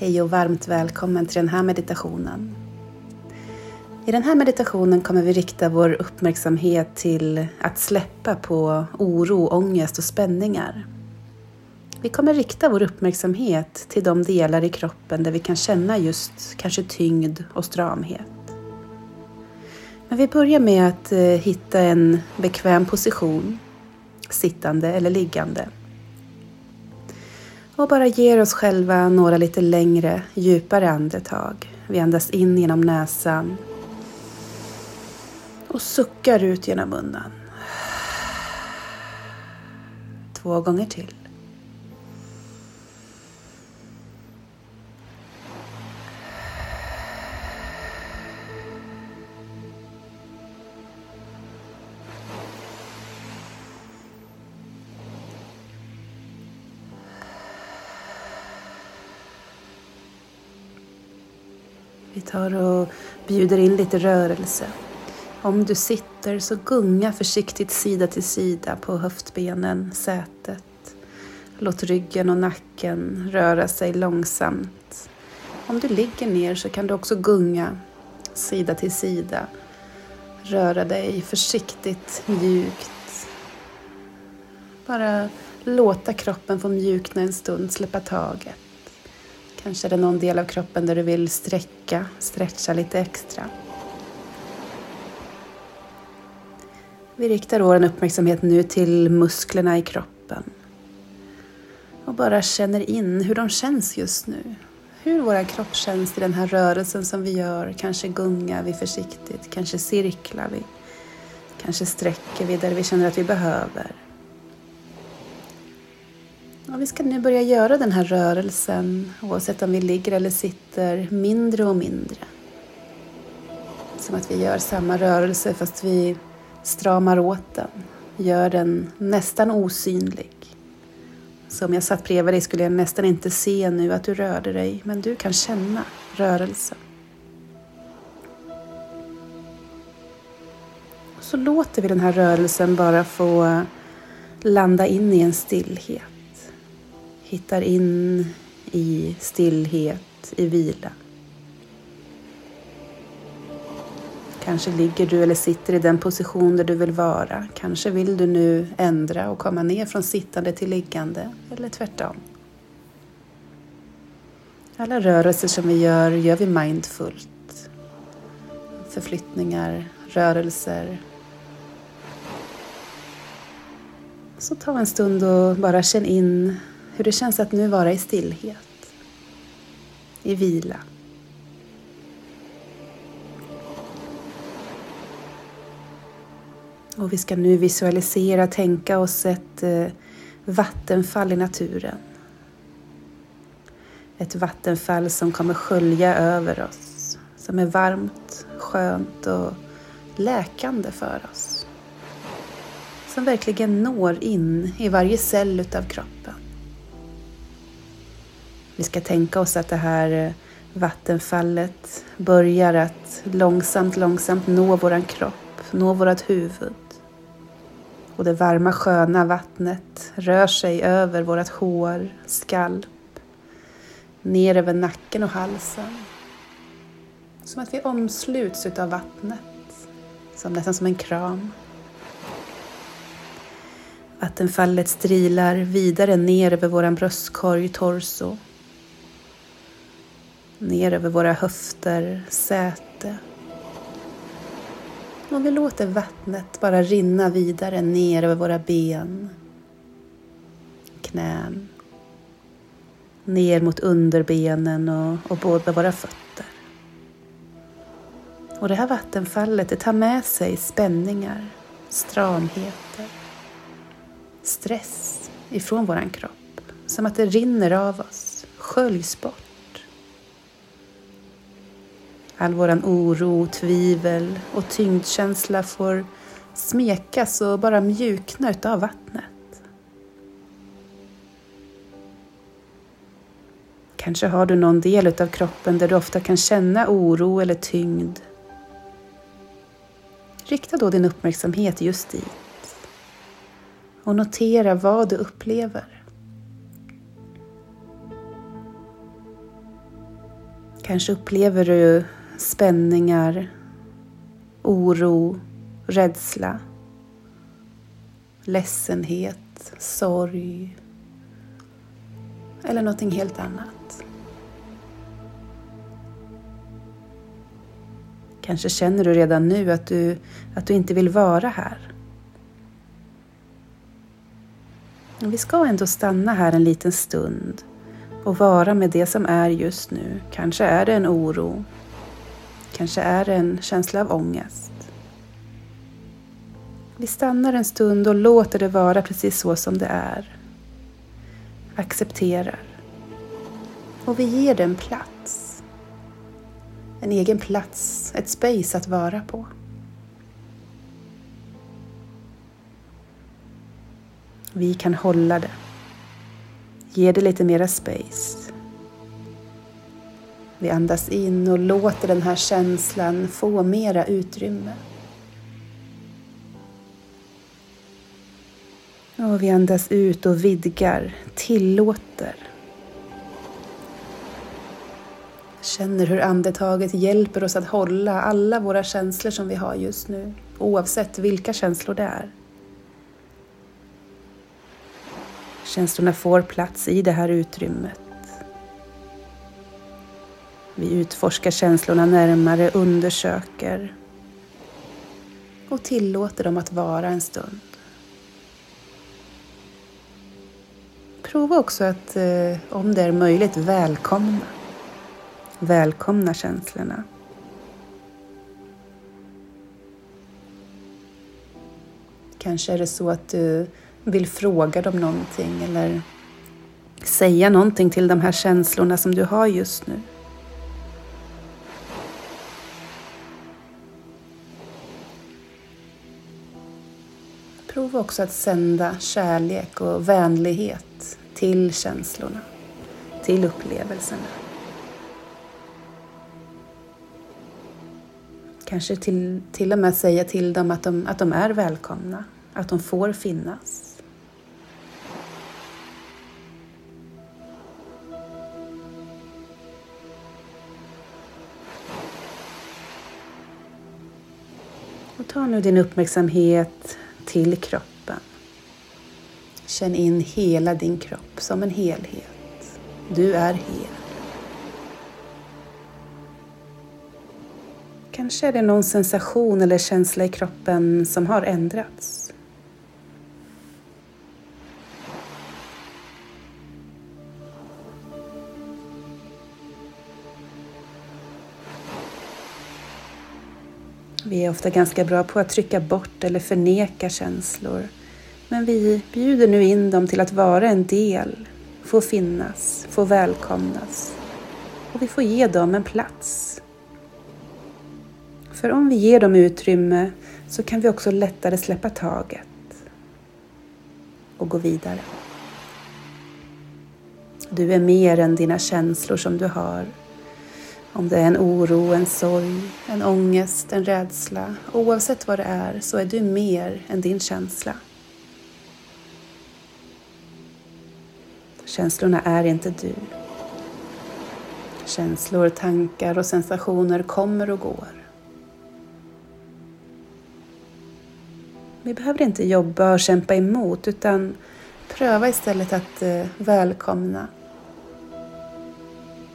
Hej och varmt välkommen till den här meditationen. I den här meditationen kommer vi rikta vår uppmärksamhet till att släppa på oro, ångest och spänningar. Vi kommer rikta vår uppmärksamhet till de delar i kroppen där vi kan känna just kanske tyngd och stramhet. Men vi börjar med att eh, hitta en bekväm position, sittande eller liggande. Och bara ger oss själva några lite längre, djupare andetag. Vi andas in genom näsan och suckar ut genom munnen. Två gånger till. Vi tar och bjuder in lite rörelse. Om du sitter så gunga försiktigt sida till sida på höftbenen, sätet. Låt ryggen och nacken röra sig långsamt. Om du ligger ner så kan du också gunga sida till sida. Röra dig försiktigt, mjukt. Bara låta kroppen få mjukna en stund, släppa taget. Kanske är det någon del av kroppen där du vill sträcka, stretcha lite extra. Vi riktar vår uppmärksamhet nu till musklerna i kroppen. Och bara känner in hur de känns just nu. Hur vår kropp känns i den här rörelsen som vi gör. Kanske gungar vi försiktigt, kanske cirklar vi. Kanske sträcker vi där vi känner att vi behöver. Och vi ska nu börja göra den här rörelsen, oavsett om vi ligger eller sitter, mindre och mindre. Som att vi gör samma rörelse fast vi stramar åt den, gör den nästan osynlig. Så om jag satt bredvid dig skulle jag nästan inte se nu att du rörde dig, men du kan känna rörelsen. Och så låter vi den här rörelsen bara få landa in i en stillhet hittar in i stillhet, i vila. Kanske ligger du eller sitter i den position där du vill vara. Kanske vill du nu ändra och komma ner från sittande till liggande eller tvärtom. Alla rörelser som vi gör, gör vi mindfullt. Förflyttningar, rörelser. Så ta en stund och bara känn in hur det känns att nu vara i stillhet, i vila. Och vi ska nu visualisera, tänka oss ett eh, vattenfall i naturen. Ett vattenfall som kommer skölja över oss, som är varmt, skönt och läkande för oss. Som verkligen når in i varje cell utav kroppen. Vi ska tänka oss att det här eh, vattenfallet börjar att långsamt, långsamt nå våran kropp, nå vårat huvud. Och det varma sköna vattnet rör sig över vårat hår, skalp, ner över nacken och halsen. Som att vi omsluts utav vattnet, som nästan som en kram. Vattenfallet strilar vidare ner över våran bröstkorg, torso, ner över våra höfter, säte. Och vi låter vattnet bara rinna vidare ner över våra ben, knän, ner mot underbenen och, och båda våra fötter. Och det här vattenfallet det tar med sig spänningar, stramheter, stress ifrån våran kropp. Som att det rinner av oss, sköljs bort. All våran oro, tvivel och tyngdkänsla får smekas och bara mjukna utav vattnet. Kanske har du någon del utav kroppen där du ofta kan känna oro eller tyngd. Rikta då din uppmärksamhet just dit och notera vad du upplever. Kanske upplever du spänningar, oro, rädsla, ledsenhet, sorg eller någonting helt annat. Kanske känner du redan nu att du, att du inte vill vara här. Men vi ska ändå stanna här en liten stund och vara med det som är just nu. Kanske är det en oro. Kanske är det en känsla av ångest. Vi stannar en stund och låter det vara precis så som det är. Accepterar. Och vi ger den plats. En egen plats, ett space att vara på. Vi kan hålla det. Ge det lite mera space. Vi andas in och låter den här känslan få mera utrymme. Och vi andas ut och vidgar, tillåter. Känner hur andetaget hjälper oss att hålla alla våra känslor som vi har just nu, oavsett vilka känslor det är. Känslorna får plats i det här utrymmet. Vi utforskar känslorna närmare, undersöker och tillåter dem att vara en stund. Prova också att, eh, om det är möjligt, välkomna. Välkomna känslorna. Kanske är det så att du vill fråga dem någonting eller säga någonting till de här känslorna som du har just nu. Också att sända kärlek och vänlighet till känslorna, till upplevelserna. Kanske till, till och med säga till dem att de, att de är välkomna, att de får finnas. Och ta nu din uppmärksamhet till kroppen. Känn in hela din kropp som en helhet. Du är hel. Kanske är det någon sensation eller känsla i kroppen som har ändrats. Vi är ofta ganska bra på att trycka bort eller förneka känslor. Men vi bjuder nu in dem till att vara en del, få finnas, få välkomnas. Och vi får ge dem en plats. För om vi ger dem utrymme så kan vi också lättare släppa taget och gå vidare. Du är mer än dina känslor som du har om det är en oro, en sorg, en ångest, en rädsla. Oavsett vad det är så är du mer än din känsla. Känslorna är inte du. Känslor, tankar och sensationer kommer och går. Vi behöver inte jobba och kämpa emot utan pröva istället att eh, välkomna.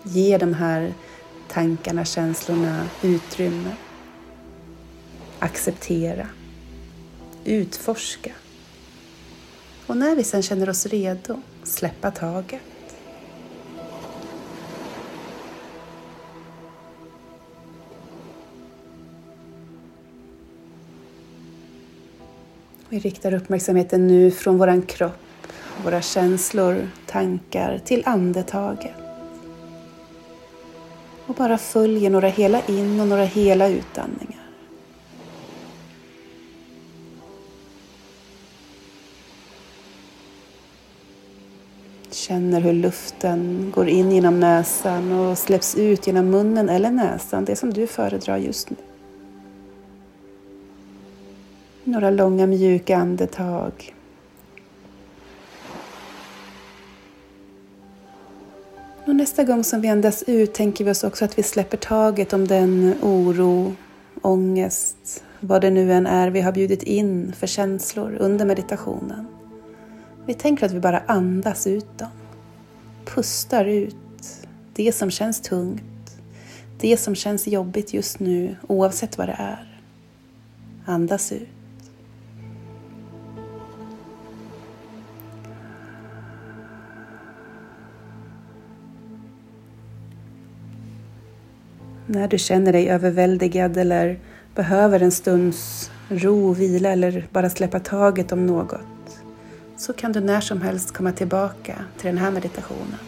Ge de här tankarna, känslorna utrymme. Acceptera. Utforska. Och när vi sen känner oss redo, släppa taget. Vi riktar uppmärksamheten nu från våran kropp, våra känslor, tankar till andetaget och bara följer några hela in och några hela utandningar. Känner hur luften går in genom näsan och släpps ut genom munnen eller näsan, det som du föredrar just nu. Några långa mjuka andetag Och nästa gång som vi andas ut tänker vi oss också att vi släpper taget om den oro, ångest, vad det nu än är vi har bjudit in för känslor under meditationen. Vi tänker att vi bara andas ut dem. Pustar ut det som känns tungt, det som känns jobbigt just nu oavsett vad det är. Andas ut. När du känner dig överväldigad eller behöver en stunds ro och vila eller bara släppa taget om något så kan du när som helst komma tillbaka till den här meditationen.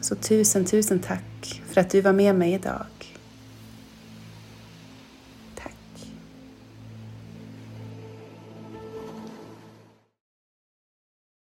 Så tusen, tusen tack för att du var med mig idag.